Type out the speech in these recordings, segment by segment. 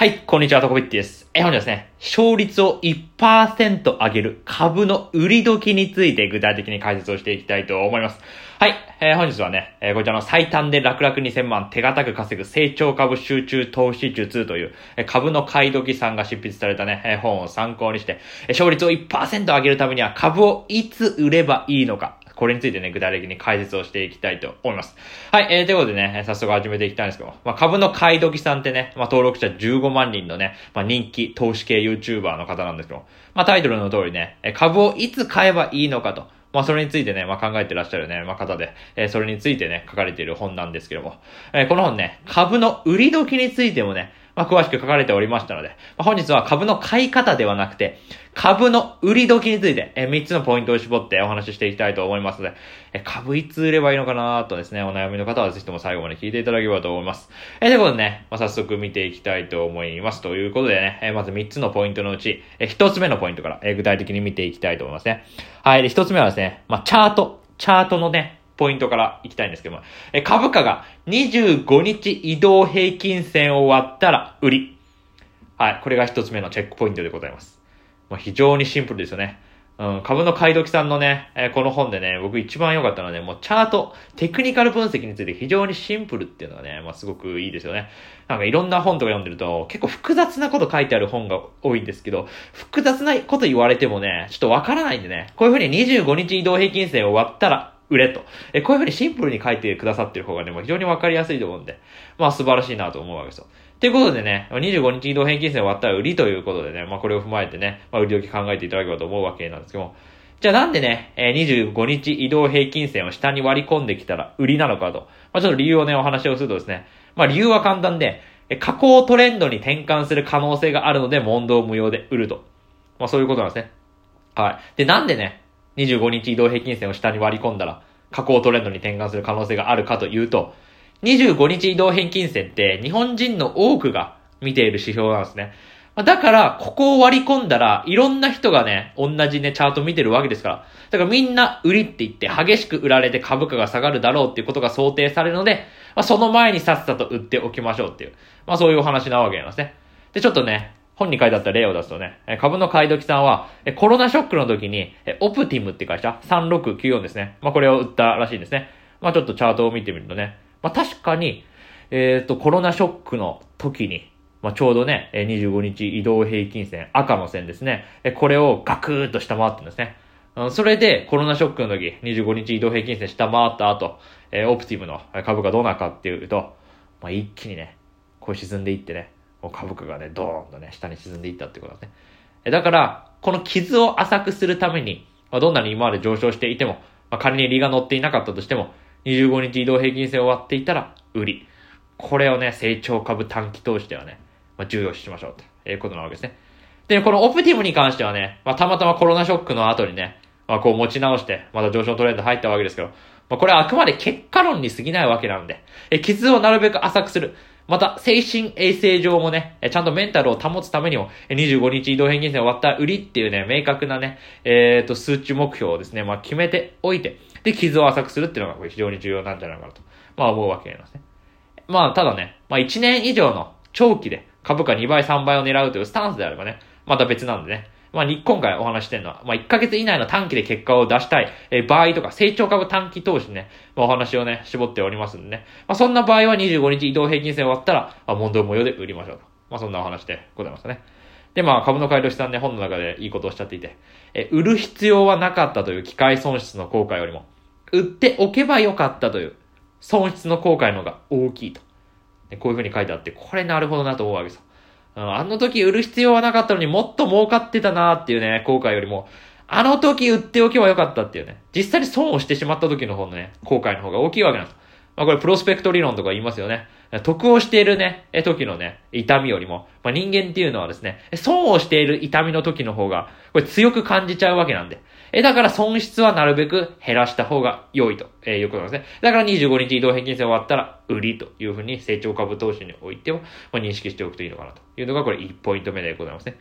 はい、こんにちは、トコビッティです。え、本日はですね、勝率を1%上げる株の売り時について具体的に解説をしていきたいと思います。はい、えー本日はね、えーこちらの最短で楽々2000万手堅く稼ぐ成長株集中投資術という、えー株の買い時さんが執筆されたね、えー本を参考にして、えー勝率を1%上げるためには株をいつ売ればいいのか、これについてね、具体的に解説をしていきたいと思います。はい、えー、ということでね、早速始めていきたいんですけど、まあ、株の買い時さんってね、まあ、登録者15万人のね、まあ、人気投資系 YouTuber の方なんですけど、まあ、タイトルの通りね、株をいつ買えばいいのかと、まあ、それについてね、まあ、考えてらっしゃるね、まあ、方で、えーそれについてね、書かれている本なんですけども、えーこの本ね、株の売り時についてもね、まあ、詳しく書かれておりましたので、まあ、本日は株の買い方ではなくて、株の売り時について、えー、3つのポイントを絞ってお話ししていきたいと思いますので、えー株いつ売ればいいのかなとですね、お悩みの方はぜひとも最後まで聞いていただければと思います。えー、ということでね、まあ、早速見ていきたいと思います。ということでね、えーまず3つのポイントのうち、えー1つ目のポイントから、えー具体的に見ていきたいと思いますね。はい、で1つ目はですね、まあ、チャート、チャートのね、ポイントからいきたいんですけども、え株価が25日移動平均線を割ったら売り。はい、これが一つ目のチェックポイントでございます。まあ、非常にシンプルですよね。うん、株の買い時さんのね、えーこの本でね、僕一番良かったのはね、もうチャート、テクニカル分析について非常にシンプルっていうのはね、まあ、すごくいいですよね。なんかいろんな本とか読んでると、結構複雑なこと書いてある本が多いんですけど、複雑なこと言われてもね、ちょっとわからないんでね、こういうふうに25日移動平均線を割ったら、売れと。え、こういうふうにシンプルに書いてくださってる方がね、もう非常にわかりやすいと思うんで、まあ素晴らしいなと思うわけですよ。ということでね、25日移動平均線を割ったら売りということでね、まあこれを踏まえてね、まあ売り時考えていただければと思うわけなんですけども、じゃあなんでね、え25日移動平均線を下に割り込んできたら売りなのかと。まあちょっと理由をね、お話をするとですね、まあ理由は簡単で、え下降トレンドに転換する可能性があるので問答無用で売ると。まあそういうことなんですね。はい。で、なんでね、25日移動平均線を下に割り込んだら、下降トレンドに転換する可能性があるかというと、25日移動平均線って日本人の多くが見ている指標なんですね。だから、ここを割り込んだら、いろんな人がね、同じね、チャート見てるわけですから。だからみんな売りって言って、激しく売られて株価が下がるだろうっていうことが想定されるので、まあ、その前にさっさと売っておきましょうっていう、まあそういうお話なわけなんですね。で、ちょっとね、本に書いてあった例を出すとね、株の買い時さんは、コロナショックの時に、オプティムって会社、3694ですね。まあこれを売ったらしいんですね。まあちょっとチャートを見てみるとね、まあ確かに、えっ、と、コロナショックの時に、まあちょうどね、25日移動平均線、赤の線ですね。えこれをガクーッと下回ってんですね。それで、コロナショックの時、25日移動平均線下回った後、えオプティムの株価どうなるかっていうと、まあ一気にね、こう沈んでいってね、株価がね、ドーンとね、下に沈んでいったってことですね。だから、この傷を浅くするために、まあ、どんなに今まで上昇していても、まあ、仮に利が乗っていなかったとしても、25日移動平均線を割っていたら、売り。これをね、成長株短期投資ではね、まあ、重要視しましょうということなわけですね。で、このオプティムに関してはね、まあ、たまたまコロナショックの後にね、まあ、こう持ち直して、また上昇トレンド入ったわけですけど、まあ、これはあくまで結果論に過ぎないわけなんで、え、傷をなるべく浅くする。また、精神衛生上もね、ちゃんとメンタルを保つためにも、25日移動平均線を割った売りっていうね、明確なね、えっ、と、数値目標をですね、まあ、決めておいて、で、傷を浅くするっていうのがこれ非常に重要なんじゃないかなと、まあ、思うわけなんですね。まあ、ただね、まあ、1年以上の長期で株価2倍、3倍を狙うというスタンスであればね、また別なんでね。まあ、今回お話してるのは、まあ、1ヶ月以内の短期で結果を出したい、え場合とか、成長株短期投資ね、まあ、お話をね、絞っておりますんでね。まあ、そんな場合は25日移動平均線を割ったら、まあ、問答無用で売りましょうと。まあ、そんなお話でございましたね。で、まあ、株の買い主さんね、本の中でいいことをおっしゃっていて、え、売る必要はなかったという機械損失の後悔よりも、売っておけばよかったという損失の後悔の方が大きいと。でこういう風に書いてあって、これなるほどなと思うわけです。あの時売る必要はなかったのにもっと儲かってたなっていうね、後悔よりも、あの時売っておけばよかったっていうね、実際に損をしてしまった時の方のね、後悔の方が大きいわけなんです。まあこれプロスペクト理論とか言いますよね。得をしているね、え時のね、痛みよりも、まあ、人間っていうのはですね、損をしている痛みの時の方が、これ強く感じちゃうわけなんで。え、だから損失はなるべく減らした方が良いと、えいうことなんですね。だから25日移動平均線終わったら、売りというふうに成長株投資においても、まあ、認識しておくといいのかなというのが、これ1ポイント目でございますね。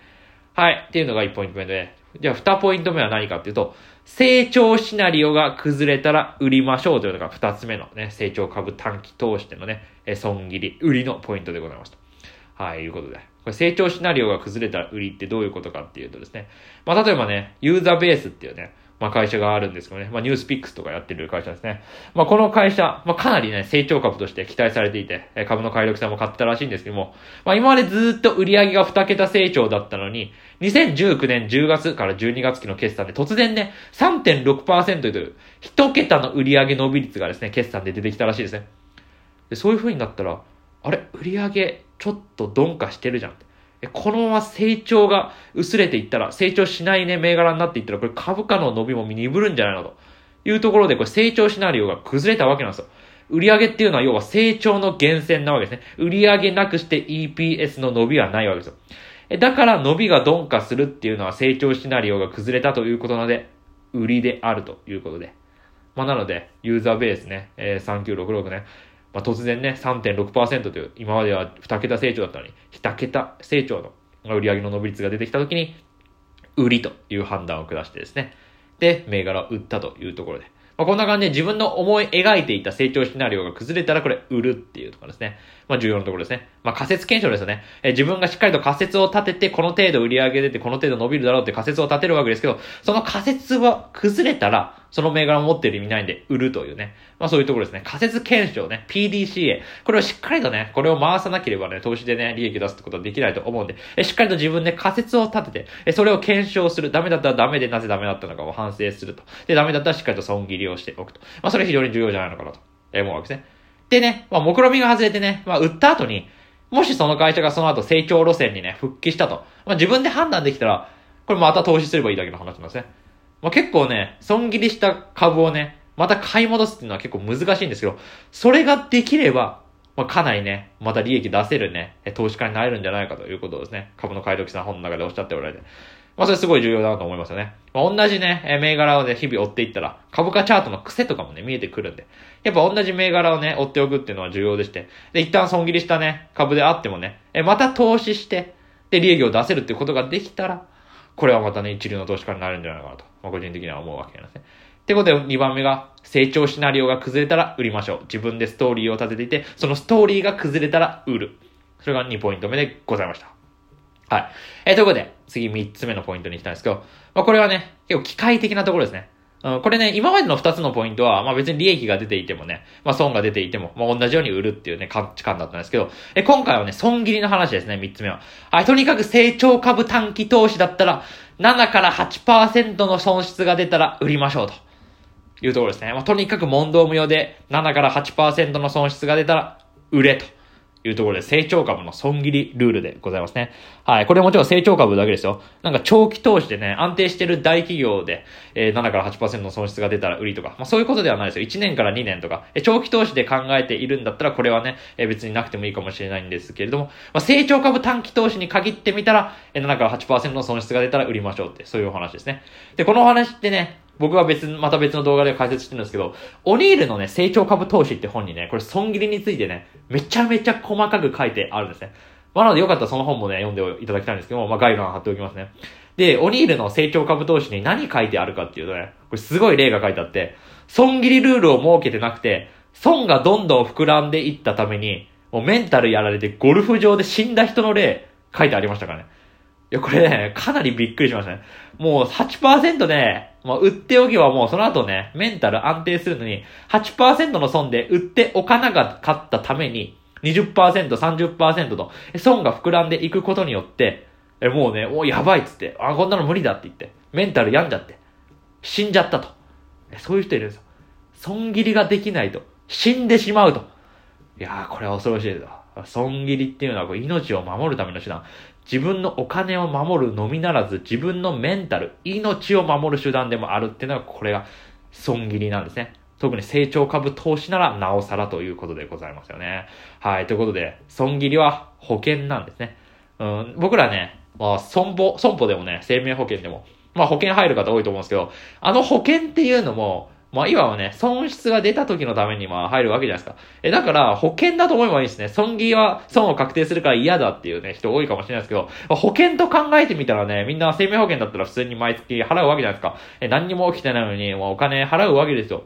はい。っていうのが1ポイント目で、じゃあ2ポイント目は何かっていうと、成長シナリオが崩れたら売りましょうというのが2つ目のね、成長株短期投資でのね、え損切り、売りのポイントでございました。はい、いうことで。これ成長シナリオが崩れた売りってどういうことかっていうとですね。まあ、例えばね、ユーザーベースっていうね、まあ、会社があるんですけどね。まあ、ニュースピックスとかやってる会社ですね。まあ、この会社、まあ、かなりね、成長株として期待されていて、株の解力さんも買ったらしいんですけども、まあ、今までずっと売り上げが2桁成長だったのに、2019年10月から12月期の決算で突然ね、3.6%という1桁の売り上げ伸び率がですね、決算で出てきたらしいですね。でそういう風になったら、あれ売り上げちょっと鈍化してるじゃん。このまま成長が薄れていったら、成長しないね、銘柄になっていったら、これ株価の伸びも鈍るんじゃないのというところで、これ成長シナリオが崩れたわけなんですよ。売上っていうのは要は成長の源泉なわけですね。売上なくして EPS の伸びはないわけですよ。だから伸びが鈍化するっていうのは成長シナリオが崩れたということなので、売りであるということで。まあ、なので、ユーザーベースね、えー、3966ね、まあ、突然ね、3.6%という、今までは2桁成長だったのに、2桁成長の売上の伸び率が出てきたときに、売りという判断を下してですね。で、銘柄を売ったというところで。まあ、こんな感じで自分の思い描いていた成長シナリオが崩れたらこれ売るっていうところですね。まあ重要なところですね。まあ仮説検証ですよね。え自分がしっかりと仮説を立てて、この程度売り上げ出て、この程度伸びるだろうって仮説を立てるわけですけど、その仮説が崩れたら、その銘柄を持っている意味ないんで、売るというね。まあそういうところですね。仮説検証ね。PDCA。これをしっかりとね、これを回さなければね、投資でね、利益出すってことはできないと思うんで、えしっかりと自分で仮説を立てて、えそれを検証する。ダメだったらダメでなぜダメだったのかを反省すると。で、ダメだったらしっかりと損切りをしておくと。まあそれ非常に重要じゃないのかなとえ思うわけですね。でね、まあ目論みが外れてね、まあ売った後に、もしその会社がその後成長路線にね、復帰したと。まあ自分で判断できたら、これまた投資すればいいだけの話なんですね。まあ、結構ね、損切りした株をね、また買い戻すっていうのは結構難しいんですけど、それができれば、まあ、かなりね、また利益出せるね、投資家になれるんじゃないかということですね、株の買い時さん本の中でおっしゃっておられて。まあ、それすごい重要だなと思いますよね。まあ、同じね、銘柄をね、日々追っていったら、株価チャートの癖とかもね、見えてくるんで。やっぱ同じ銘柄をね、追っておくっていうのは重要でして。で、一旦損切りしたね、株であってもね、え、また投資して、で、利益を出せるっていうことができたら、これはまたね、一流の投資家になるんじゃないかなと、まあ、個人的には思うわけなんですね。ってことで、2番目が、成長シナリオが崩れたら売りましょう。自分でストーリーを立てていて、そのストーリーが崩れたら売る。それが2ポイント目でございました。はい。えー、ということで、次3つ目のポイントに行きたいんですけど、まあ、これはね、結構機械的なところですね。うん、これね、今までの2つのポイントは、まあ別に利益が出ていてもね、まあ損が出ていても、まあ同じように売るっていうね、価値観だったんですけど、え、今回はね、損切りの話ですね、3つ目は。はい、とにかく成長株短期投資だったら、7から8%の損失が出たら売りましょうと。いうところですね。まあとにかく問答無用で、7から8%の損失が出たら売れと。いうところで、成長株の損切りルールでございますね。はい。これもちろん成長株だけですよ。なんか長期投資でね、安定してる大企業で、えー、7から8%の損失が出たら売りとか、まあそういうことではないですよ。1年から2年とか、え、長期投資で考えているんだったら、これはね、えー、別になくてもいいかもしれないんですけれども、まあ成長株短期投資に限ってみたら、えー、7から8%の損失が出たら売りましょうって、そういうお話ですね。で、このお話ってね、僕は別、また別の動画で解説してるんですけど、オニールのね、成長株投資って本にね、これ損切りについてね、めちゃめちゃ細かく書いてあるんですね。まあ、なのでよかったらその本もね、読んでいただきたいんですけども、まあ、概要欄貼っておきますね。で、オニールの成長株投資に何書いてあるかっていうとね、これすごい例が書いてあって、損切りルールを設けてなくて、損がどんどん膨らんでいったために、もうメンタルやられてゴルフ場で死んだ人の例書いてありましたからね。いや、これね、かなりびっくりしましたね。もう8%で、まあ、売っておけばもうその後ね、メンタル安定するのに、8%の損で売っておかなかったために、20%、30%と、損が膨らんでいくことによって、え、もうね、おやばいっつって、あ、こんなの無理だって言って、メンタル病んじゃって、死んじゃったと。そういう人いるんですよ。損切りができないと、死んでしまうと。いやー、これは恐ろしいです。損切りっていうのはこう命を守るための手段。自分のお金を守るのみならず、自分のメンタル、命を守る手段でもあるっていうのが、これが損切りなんですね。特に成長株投資ならなおさらということでございますよね。はい。ということで、損切りは保険なんですね。うん、僕らね、まあ、損保、損保でもね、生命保険でも、まあ保険入る方多いと思うんですけど、あの保険っていうのも、まあ、いわばね、損失が出た時のためにまあ入るわけじゃないですか。え、だから、保険だと思えばいいですね。損切りは損を確定するから嫌だっていうね、人多いかもしれないですけど、ま保険と考えてみたらね、みんな生命保険だったら普通に毎月払うわけじゃないですか。え、何にも起きてないのに、もうお金払うわけですよ。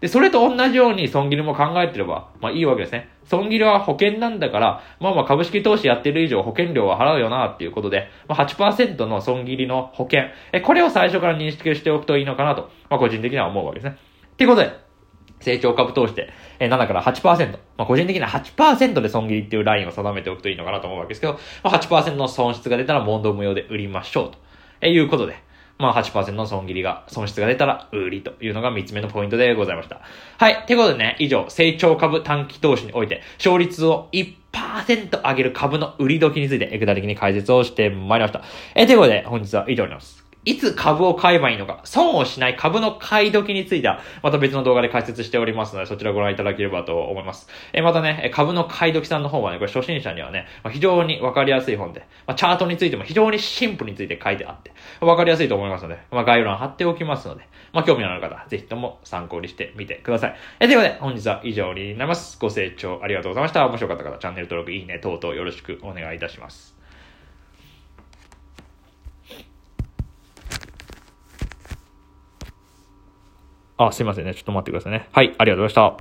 で、それと同じように損切りも考えてれば、まあいいわけですね。損切りは保険なんだから、まあまあ株式投資やってる以上保険料は払うよなっていうことで、まあ8%の損切りの保険、え、これを最初から認識しておくといいのかなと、まあ個人的には思うわけですね。ってことで、成長株投資で、え7から8%。まあ、個人的には8%で損切りっていうラインを定めておくといいのかなと思うわけですけど、まあ、8%の損失が出たら問答無用で売りましょうと、えいうことで、まあ8%の損切りが、損失が出たら売りというのが3つ目のポイントでございました。はい。ってことでね、以上、成長株短期投資において、勝率を1%上げる株の売り時について、具体的に解説をしてまいりました。え、ということで、本日は以上になります。いつ株を買えばいいのか、損をしない株の買い時については、また別の動画で解説しておりますので、そちらご覧いただければと思います。えまたね、株の買い時さんの方はね、これ初心者にはね、まあ、非常にわかりやすい本で、まあ、チャートについても非常にシンプルについて書いてあって、わかりやすいと思いますので、まあ、概要欄貼っておきますので、まあ、興味のある方、ぜひとも参考にしてみてください。えということで、本日は以上になります。ご清聴ありがとうございました。面白かった方、チャンネル登録、いいね、等々よろしくお願いいたします。あ、すいませんね。ちょっと待ってくださいね。はい、ありがとうございました。